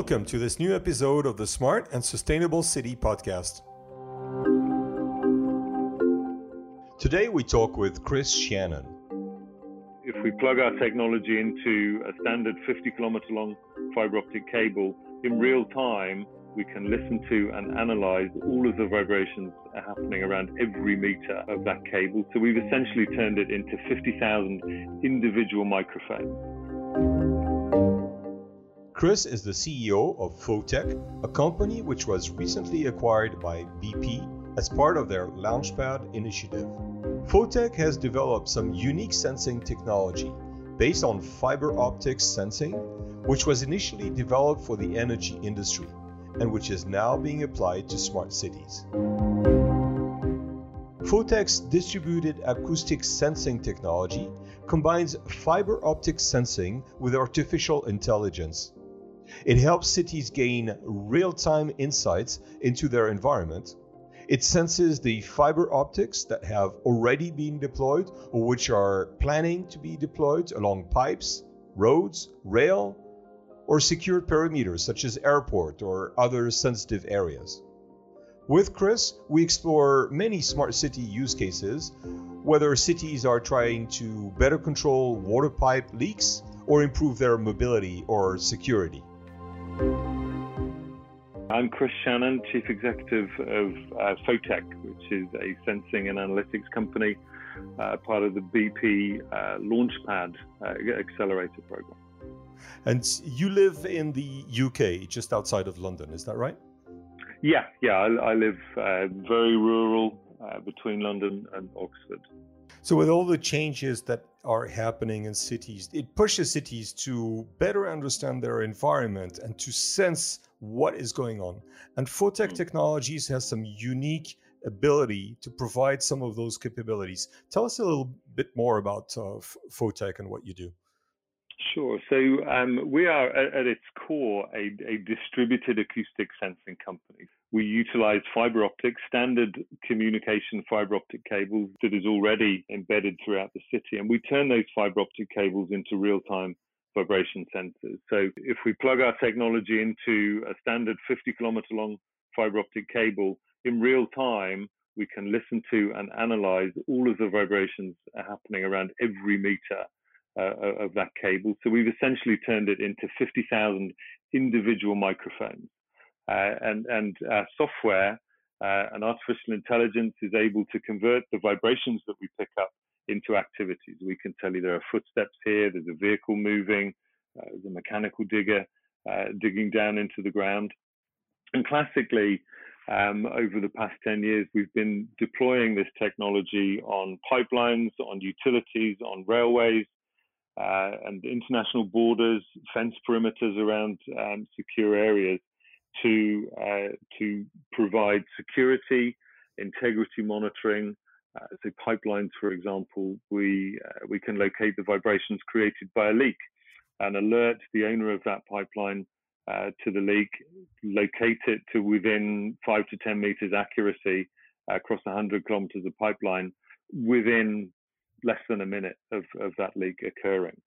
Welcome to this new episode of the Smart and Sustainable City podcast. Today we talk with Chris Shannon. If we plug our technology into a standard 50 kilometer long fiber optic cable, in real time, we can listen to and analyze all of the vibrations happening around every meter of that cable. So we've essentially turned it into 50,000 individual microphones. Chris is the CEO of Fotech, a company which was recently acquired by BP as part of their Launchpad initiative. Fotech has developed some unique sensing technology based on fiber optics sensing, which was initially developed for the energy industry and which is now being applied to smart cities. Fotech's distributed acoustic sensing technology combines fiber optic sensing with artificial intelligence it helps cities gain real time insights into their environment. It senses the fiber optics that have already been deployed or which are planning to be deployed along pipes, roads, rail, or secured perimeters such as airport or other sensitive areas. With Chris, we explore many smart city use cases, whether cities are trying to better control water pipe leaks or improve their mobility or security. I'm Chris Shannon, Chief Executive of uh, which is a sensing and analytics company, uh, part of the BP uh, Launchpad uh, Accelerator Program. And you live in the UK, just outside of London, is that right? Yeah, yeah. I, I live uh, very rural uh, between London and Oxford. So, with all the changes that are happening in cities, it pushes cities to better understand their environment and to sense what is going on. And Fotech mm. Technologies has some unique ability to provide some of those capabilities. Tell us a little bit more about uh, and what you do. Sure. So um, we are at, at, its core a, a distributed acoustic sensing company. We utilize fiber optics, standard communication fiber optic cables that is already embedded throughout the city, and we turn those fiber optic cables into real time vibration sensors. So if we plug our technology into a standard 50 kilometer long fiber optic cable, in real time, we can listen to and analyze all of the vibrations happening around every meter uh, of that cable. So we've essentially turned it into 50,000 individual microphones. Uh, and and our software uh, and artificial intelligence is able to convert the vibrations that we pick up into activities. We can tell you there are footsteps here, there's a vehicle moving, uh, there's a mechanical digger uh, digging down into the ground. And classically, um, over the past 10 years, we've been deploying this technology on pipelines, on utilities, on railways, uh, and international borders, fence perimeters around um, secure areas to uh, to provide security, integrity monitoring. Uh, so pipelines, for example, we uh, we can locate the vibrations created by a leak and alert the owner of that pipeline uh, to the leak, locate it to within five to ten meters accuracy across 100 kilometers of pipeline within less than a minute of, of that leak occurring.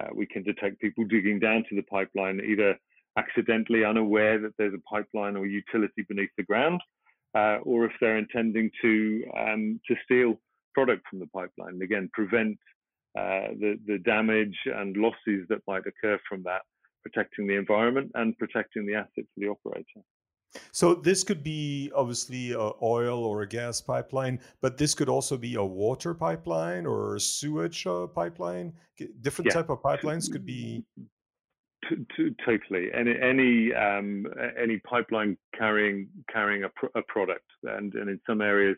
Uh, we can detect people digging down to the pipeline either accidentally unaware that there's a pipeline or utility beneath the ground, uh, or if they're intending to um, to steal product from the pipeline. Again, prevent uh, the the damage and losses that might occur from that, protecting the environment and protecting the assets of the operator. So this could be obviously a oil or a gas pipeline, but this could also be a water pipeline or a sewage uh, pipeline. Different yeah. type of pipelines could be totally. Any any um, any pipeline carrying carrying a, pr- a product, and, and in some areas,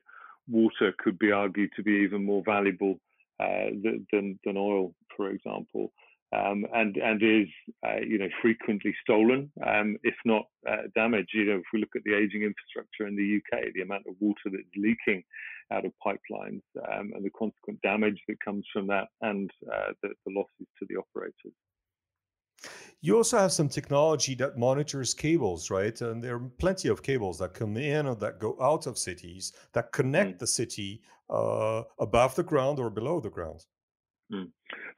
water could be argued to be even more valuable uh, than than oil, for example. Um, and and is uh, you know frequently stolen, um, if not uh, damaged. You know, if we look at the aging infrastructure in the UK, the amount of water that's leaking out of pipelines, um, and the consequent damage that comes from that, and uh, the, the losses to the operators. You also have some technology that monitors cables, right? And there are plenty of cables that come in or that go out of cities that connect mm. the city uh, above the ground or below the ground. Mm.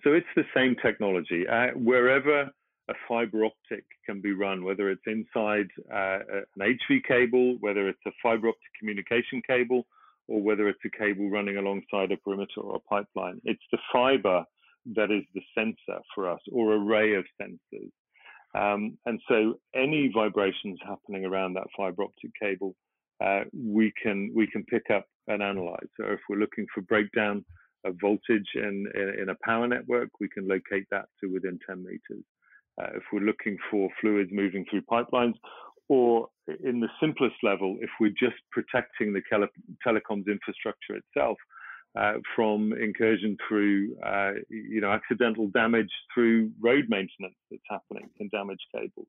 So it's the same technology. Uh, wherever a fiber optic can be run, whether it's inside uh, an HV cable, whether it's a fiber optic communication cable, or whether it's a cable running alongside a perimeter or a pipeline. It's the fiber that is the sensor for us, or array of sensors. Um, and so any vibrations happening around that fiber optic cable, uh, we can we can pick up and analyze. So if we're looking for breakdown of voltage in, in, in a power network, we can locate that to within 10 meters. Uh, if we're looking for fluids moving through pipelines, or in the simplest level, if we're just protecting the telecoms infrastructure itself uh, from incursion through, uh, you know, accidental damage through road maintenance that's happening can damage cables.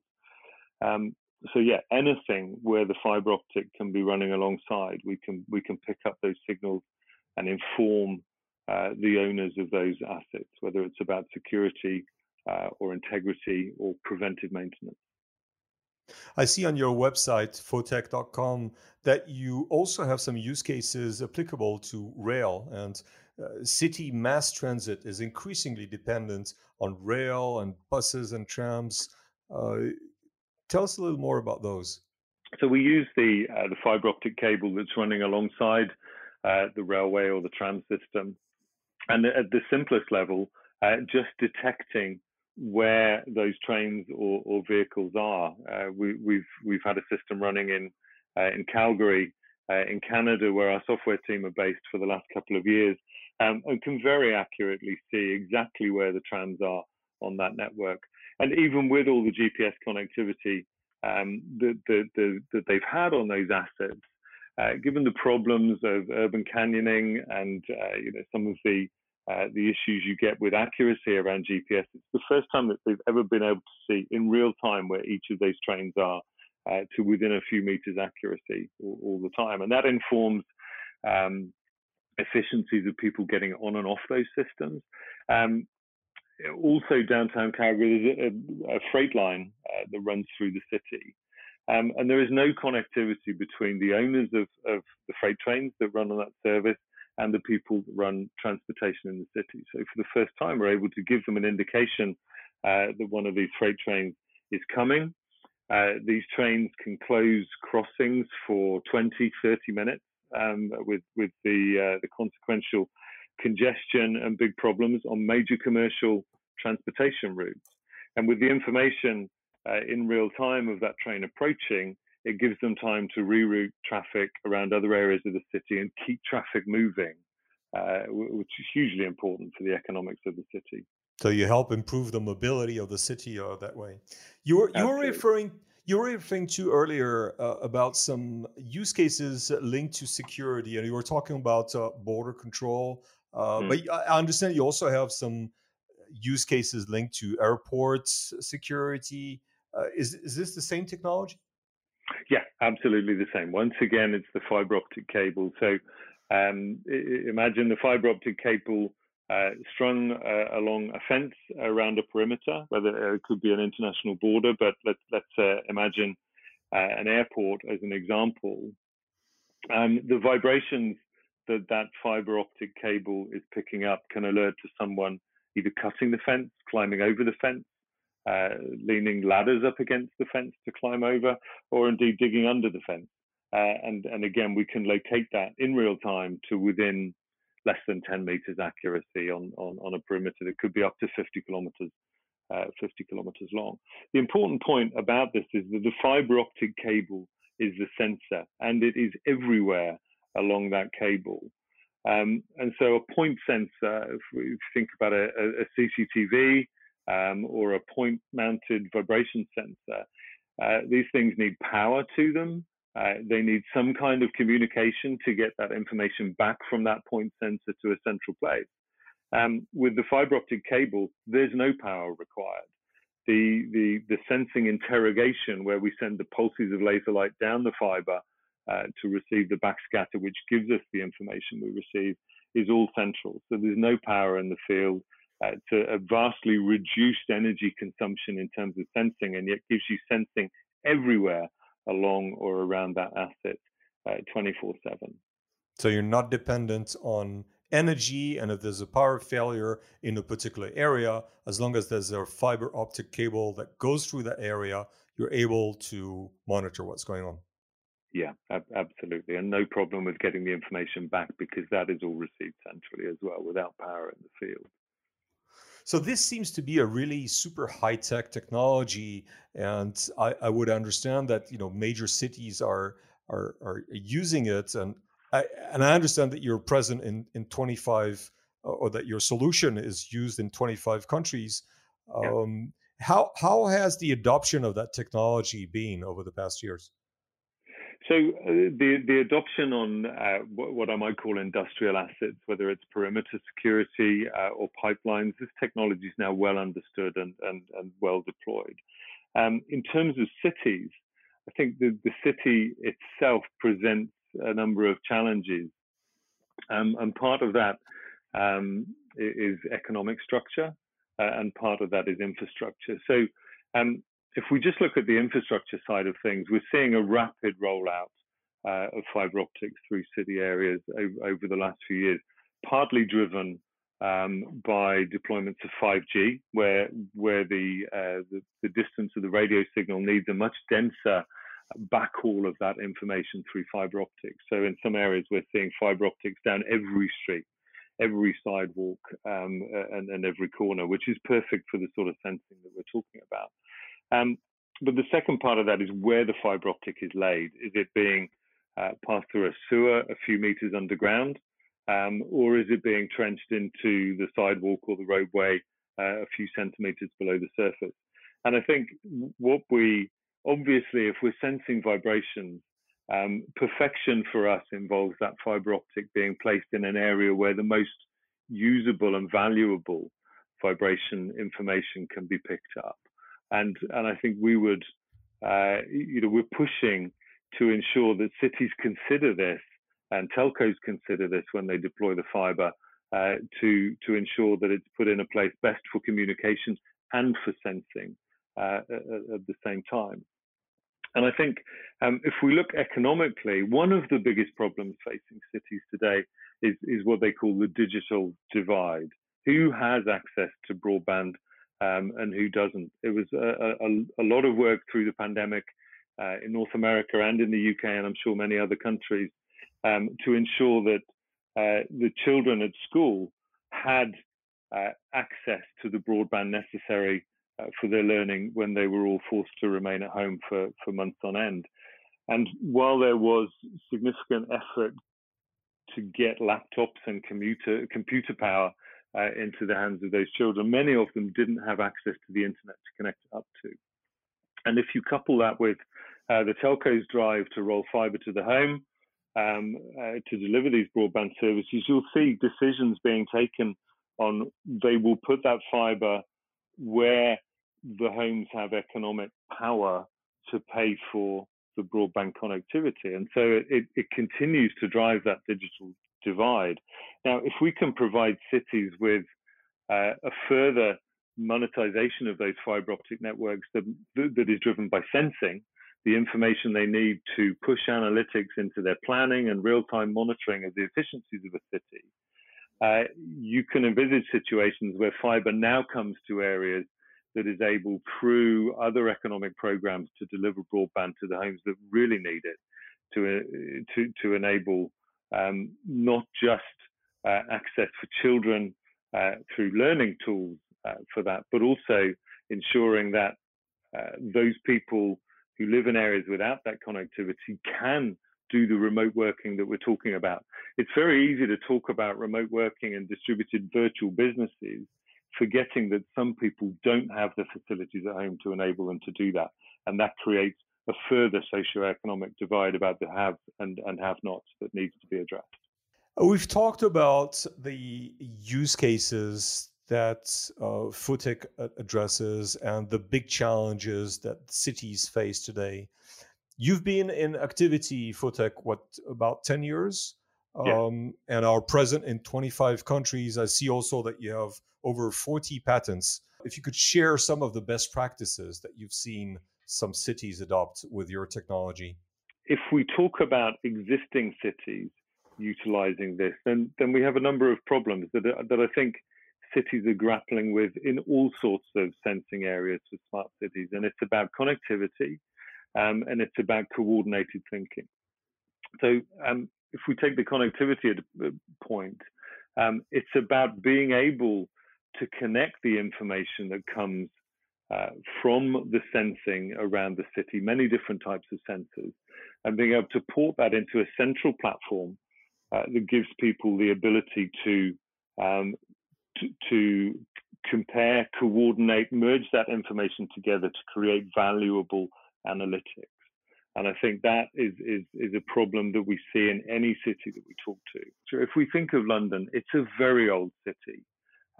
Um, so yeah, anything where the fiber optic can be running alongside, we can we can pick up those signals and inform uh, the owners of those assets, whether it's about security uh, or integrity or preventive maintenance. I see on your website, fotech.com, that you also have some use cases applicable to rail and uh, city mass transit is increasingly dependent on rail and buses and trams. Uh, tell us a little more about those. So we use the uh, the fiber optic cable that's running alongside uh, the railway or the tram system, and at the simplest level, uh, just detecting where those trains or, or vehicles are. Uh, we, have we've, we've had a system running in uh, in Calgary, uh, in Canada, where our software team are based for the last couple of years, um, and can very accurately see exactly where the trams are on that network. And even with all the GPS connectivity um, that, that, that, that, they've had on those assets, uh, given the problems of urban canyoning and uh, you know some of the uh, the issues you get with accuracy around GPS. It's the first time that they've ever been able to see in real time where each of those trains are uh, to within a few meters accuracy all, all the time. And that informs um, efficiencies of people getting on and off those systems. Um, also, downtown Calgary, there's a, a freight line uh, that runs through the city. Um, and there is no connectivity between the owners of, of the freight trains that run on that service and the people that run transportation in the city. So for the first time, we're able to give them an indication uh, that one of these freight trains is coming. Uh, these trains can close crossings for 20, 30 minutes um, with with the uh, the consequential congestion and big problems on major commercial transportation routes. And with the information uh, in real time of that train approaching, it gives them time to reroute traffic around other areas of the city and keep traffic moving, uh, which is hugely important for the economics of the city. So you help improve the mobility of the city uh, that way. You were you were referring you were referring to earlier uh, about some use cases linked to security, and you were talking about uh, border control. Mm. But I understand you also have some use cases linked to airports security. Uh, is is this the same technology? Yeah, absolutely the same. Once again, it's the fiber optic cable. So um, imagine the fiber optic cable uh, strung uh, along a fence around a perimeter, whether it could be an international border, but let, let's uh, imagine uh, an airport as an example. Um, the vibrations that that fiber optic cable is picking up can alert to someone either cutting the fence, climbing over the fence, uh, leaning ladders up against the fence to climb over, or indeed digging under the fence. Uh, and, and again, we can locate that in real time to within less than 10 meters accuracy on, on, on a perimeter that could be up to 50 kilometers. Uh, 50 kilometers long. The important point about this is that the fiber optic cable is the sensor and it is everywhere along that cable. Um, and so a point sensor, if we think about a, a CCTV, um, or a point mounted vibration sensor. Uh, these things need power to them. Uh, they need some kind of communication to get that information back from that point sensor to a central place. Um, with the fiber optic cable, there's no power required. The, the, the sensing interrogation, where we send the pulses of laser light down the fiber uh, to receive the backscatter, which gives us the information we receive, is all central. So there's no power in the field uh, to a vastly reduced energy consumption in terms of sensing, and yet gives you sensing everywhere along or around that asset uh, 24 7. So you're not dependent on energy and if there's a power failure in a particular area, as long as there's a fiber optic cable that goes through that area, you're able to monitor what's going on. Yeah, ab- absolutely. And no problem with getting the information back because that is all received centrally as well without power in the field. So this seems to be a really super high tech technology, and I, I, would understand that you know major cities are are, are using it, and I, and I understand that you're present in in 25 or that your solution is used in 25 countries. Yeah. Um, how how has the adoption of that technology been over the past years? So uh, the the adoption on uh, what, what, I might call industrial assets, whether it's perimeter security uh, or pipelines, this technology is now well understood and and, and well deployed. Um, in terms of cities, I think the, the city itself presents a number of challenges, um, and part of that um, is economic structure, uh, and part of that is infrastructure. So um, if we just look at the infrastructure side of things, we're seeing a rapid rollout uh, of fiber optics through city areas over, over, the last few years, partly driven um, by deployments of 5G, where where the, uh, the, the distance of the radio signal needs a much denser backhaul of that information through fiber optics. So in some areas, we're seeing fiber optics down every street, every sidewalk, um, and, and every corner, which is perfect for the sort of sensing that we're talking about. Um, but the second part of that is where the fiber optic is laid. Is it being uh, passed through a sewer a few meters underground, um, or is it being trenched into the sidewalk or the roadway uh, a few centimeters below the surface? And I think what we obviously, if we're sensing vibrations, um, perfection for us involves that fiber optic being placed in an area where the most usable and valuable vibration information can be picked up and and I think we would, uh, you know, we're pushing to ensure that cities consider this and telcos consider this when they deploy the fiber uh, to to ensure that it's put in a place best for communications and for sensing uh, at, at, the same time. And I think um, if we look economically, one of the biggest problems facing cities today is, is what they call the digital divide. Who has access to broadband um, and who doesn't. It was a, a, a, lot of work through the pandemic uh, in North America and in the UK, and I'm sure many other countries, um, to ensure that uh, the children at school had uh, access to the broadband necessary uh, for their learning when they were all forced to remain at home for, for months on end. And while there was significant effort to get laptops and commuter, computer power uh, into the hands of those children. Many of them didn't have access to the internet to connect up to. And if you couple that with uh, the telco's drive to roll fiber to the home um, uh, to deliver these broadband services, you'll see decisions being taken on they will put that fiber where the homes have economic power to pay for the broadband connectivity. And so it, it continues to drive that digital divide. Now, if we can provide cities with uh, a further monetization of those fiber optic networks that, that is driven by sensing, the information they need to push analytics into their planning and real-time monitoring of the efficiencies of a city, uh, you can envisage situations where fiber now comes to areas that is able, through other economic programs, to deliver broadband to the homes that really need it, to uh, to to enable um, not just uh, access for children uh, through learning tools uh, for that, but also ensuring that uh, those people who live in areas without that connectivity can do the remote working that we're talking about. It's very easy to talk about remote working and distributed virtual businesses, forgetting that some people don't have the facilities at home to enable them to do that. And that creates a further socio-economic divide about the have and, and have nots that needs to be addressed. We've talked about the use cases that uh, Fotech addresses and the big challenges that cities face today. You've been in activity, Fotech, what, about 10 years? Yeah. Um, and are present in 25 countries. I see also that you have over 40 patents. If you could share some of the best practices that you've seen some cities adopt with your technology? If we talk about existing cities, utilizing this, then then we have a number of problems that that I think cities are grappling with in all sorts of sensing areas for smart cities, and it's about connectivity, um, and it's about coordinated thinking. So um, if we take the connectivity uh, point, um, it's about being able to connect the information that comes uh, from the sensing around the city, many different types of sensors, and being able to port that into a central platform uh, that gives people the ability to, um, to, to compare, coordinate, merge that information together to create valuable analytics. And I think that is, is, is a problem that we see in any city that we talk to. So if we think of London, it's a very old city.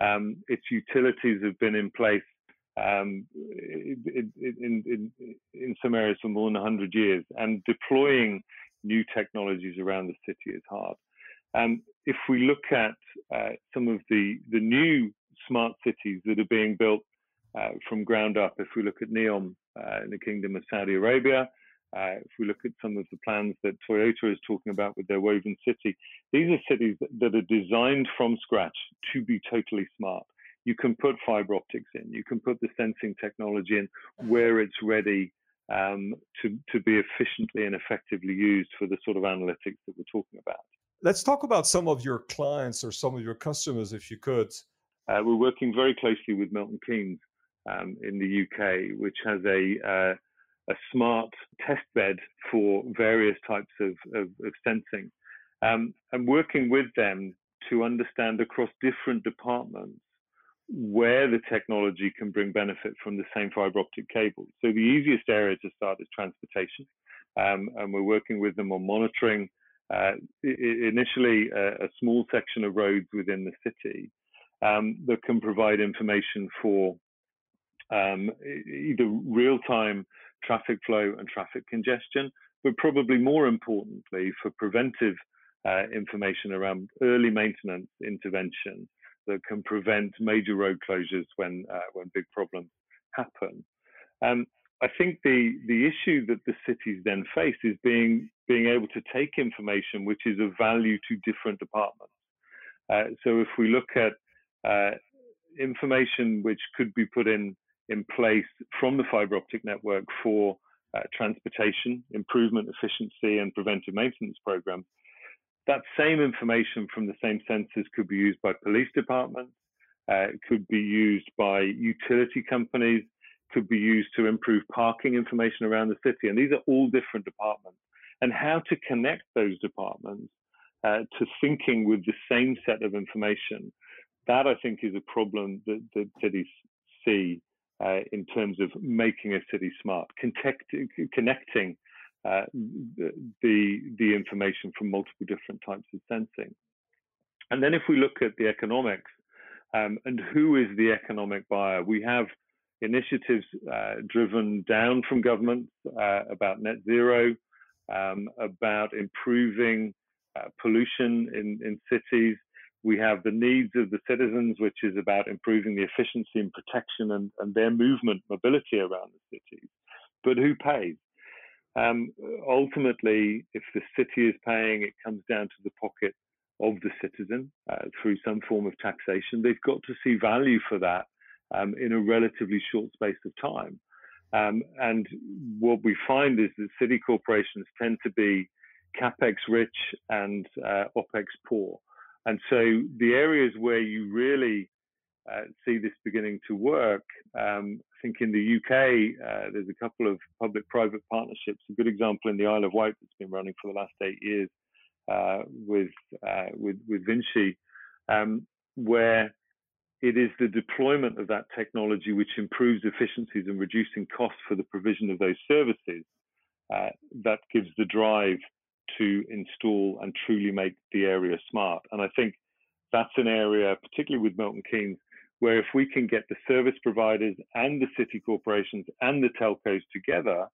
Um, its utilities have been in place um, in, in, in, in, some areas for more than 100 years, and deploying new technologies around the city is hard. Um, if we look at uh, some of the, the new smart cities that are being built uh, from ground up, if we look at NEOM uh, in the Kingdom of Saudi Arabia, uh, if we look at some of the plans that Toyota is talking about with their Woven City, these are cities that are designed from scratch to be totally smart. You can put fiber optics in, you can put the sensing technology in where it's ready um, to, to be efficiently and effectively used for the sort of analytics that we're talking about. Let's talk about some of your clients or some of your customers, if you could. Uh, we're working very closely with Milton Keynes um, in the UK, which has a uh, a smart test bed for various types of, of, of sensing. Um, and working with them to understand across different departments where the technology can bring benefit from the same fiber optic cable. So the easiest area to start is transportation. Um, and we're working with them on monitoring uh, initially a, a, small section of roads within the city um, that can provide information for um, either real-time traffic flow and traffic congestion, but probably more importantly for preventive uh, information around early maintenance intervention that can prevent major road closures when uh, when big problems happen. Um, I think the the issue that the cities then face is being being able to take information which is of value to different departments. Uh, so if we look at uh, information which could be put in in place from the fiber optic network for uh, transportation, improvement, efficiency, and preventive maintenance programs. That same information from the same sensors could be used by police departments, uh, could be used by utility companies, could be used to improve parking information around the city. And these are all different departments. And how to connect those departments uh, to thinking with the same set of information, that I think is a problem that, that cities see uh, in terms of making a city smart, connecting uh, the the information from multiple different types of sensing. And then if we look at the economics um, and who is the economic buyer, we have initiatives uh, driven down from governments uh, about net zero, um, about improving uh, pollution in, in cities, we have the needs of the citizens, which is about improving the efficiency and protection and, and their movement, mobility around the cities. But who pays? Um, ultimately, if the city is paying, it comes down to the pocket of the citizen uh, through some form of taxation. They've got to see value for that um, in a relatively short space of time. Um, and what we find is that city corporations tend to be capex rich and uh, opex poor. And so the areas where you really uh, see this beginning to work, um, think in the UK, uh, there's a couple of public-private partnerships. A good example in the Isle of Wight that's been running for the last eight years uh, with, uh, with, with Vinci, um, where it is the deployment of that technology which improves efficiencies and reducing costs for the provision of those services uh, that gives the drive to install and truly make the area smart. And I think that's an area, particularly with Milton Keynes, where if we can get the service providers and the city corporations and the telcos together,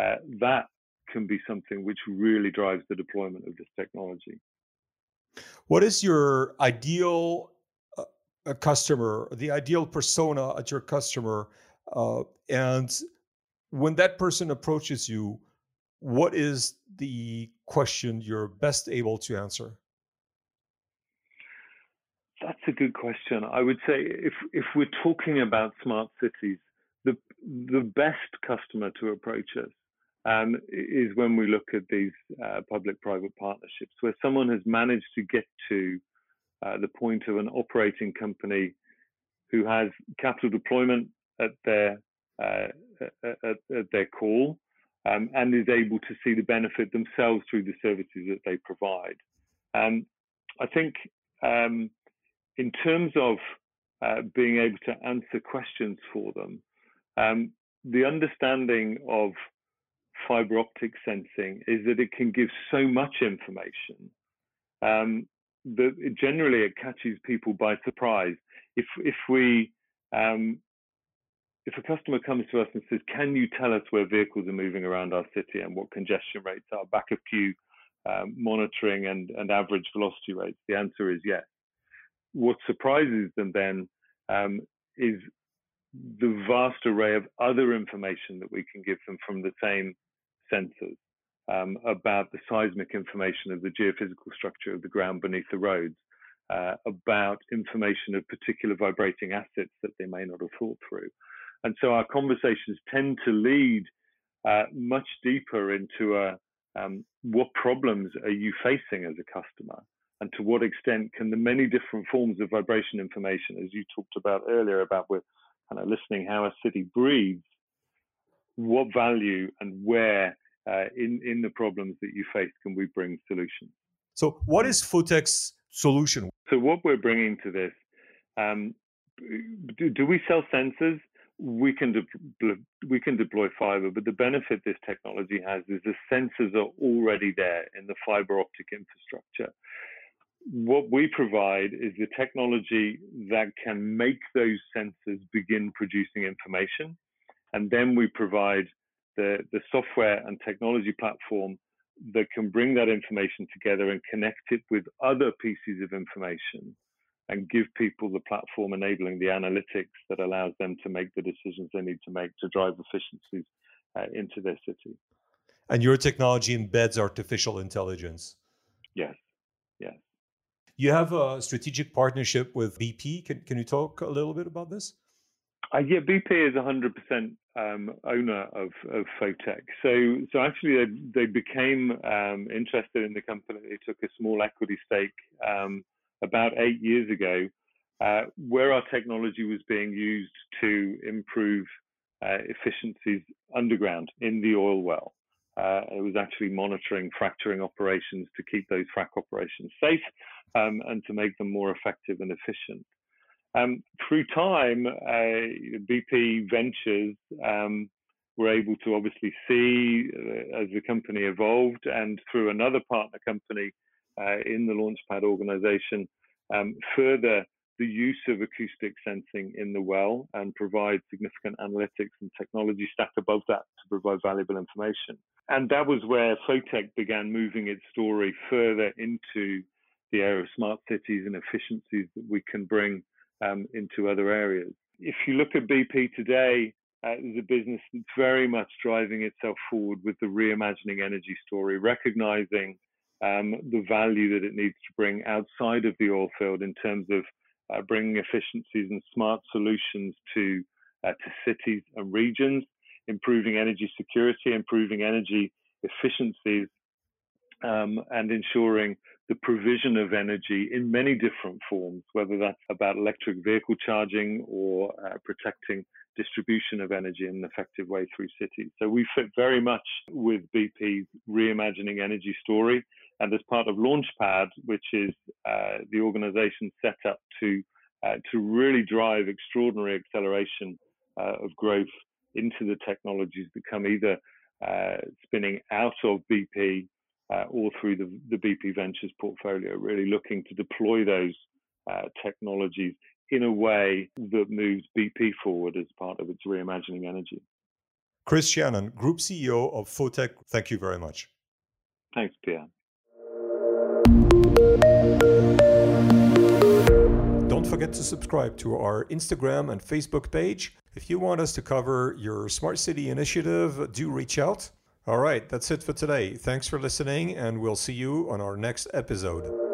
uh, that can be something which really drives the deployment of this technology. What is your ideal uh, customer, the ideal persona at your customer? Uh, and when that person approaches you, what is the question you're best able to answer? That's a good question. I would say if if we're talking about smart cities, the the best customer to approach us um, is when we look at these uh, public-private partnerships, where someone has managed to get to uh, the point of an operating company who has capital deployment at their uh, at, at, their call um, and is able to see the benefit themselves through the services that they provide. Um, I think um, in terms of uh, being able to answer questions for them, um, the understanding of fiber optic sensing is that it can give so much information um, that it, generally it catches people by surprise. If if we um, if a customer comes to us and says, "Can you tell us where vehicles are moving around our city and what congestion rates are, back of queue um, monitoring and and average velocity rates?" The answer is yes. What surprises them then um, is the vast array of other information that we can give them from the same sensors um, about the seismic information of the geophysical structure of the ground beneath the roads, uh, about information of particular vibrating assets that they may not have thought through. And so our conversations tend to lead uh, much deeper into a, um, what problems are you facing as a customer? And to what extent can the many different forms of vibration information, as you talked about earlier, about we're kind of listening how a city breathes, what value and where uh, in in the problems that you face can we bring solutions? So, what is Fotech's solution? So, what we're bringing to this, um, do, do, we sell sensors? We can de- we can deploy fiber, but the benefit this technology has is the sensors are already there in the fiber optic infrastructure. What we provide is the technology that can make those sensors begin producing information, and then we provide the, the software and technology platform that can bring that information together and connect it with other pieces of information and give people the platform enabling the analytics that allows them to make the decisions they need to make to drive efficiencies uh, into their city. And your technology embeds artificial intelligence. Yes, yes. You have a strategic partnership with BP. Can, can you talk a little bit about this? Uh, yeah, BP is 100% um, owner of, of Fotech. So, so actually, they, they became um, interested in the company. They took a small equity stake um, about eight years ago, uh, where our technology was being used to improve uh, efficiencies underground in the oil well. Uh, it was actually monitoring fracturing operations to keep those frac operations safe um, and to make them more effective and efficient. Um, through time, uh, BP Ventures um, were able to obviously see uh, as the company evolved, and through another partner company uh, in the Launchpad organization, um, further the use of acoustic sensing in the well and provide significant analytics and technology stack above that to provide valuable information. And that was where Fotech began moving its story further into the area of smart cities and efficiencies that we can bring um, into other areas. If you look at BP today, uh, a business that's very much driving itself forward with the reimagining energy story, recognizing um, the value that it needs to bring outside of the oil field in terms of uh, bringing efficiencies and smart solutions to uh, to cities and regions, improving energy security, improving energy efficiencies, um, and ensuring the provision of energy in many different forms, whether that's about electric vehicle charging or uh, protecting distribution of energy in an effective way through cities. So we fit very much with BP's reimagining energy story. And as part of Launchpad, which is uh, the organization set up to uh, to really drive extraordinary acceleration uh, of growth into the technologies that come either uh, spinning out of BP uh, all through the, the BP Ventures portfolio, really looking to deploy those uh, technologies in a way that moves BP forward as part of its reimagining energy. Chris Shannon, Group CEO of Fotech, thank you very much. Thanks, Pierre. Forget to subscribe to our Instagram and Facebook page. If you want us to cover your smart city initiative, do reach out. All right, that's it for today. Thanks for listening, and we'll see you on our next episode.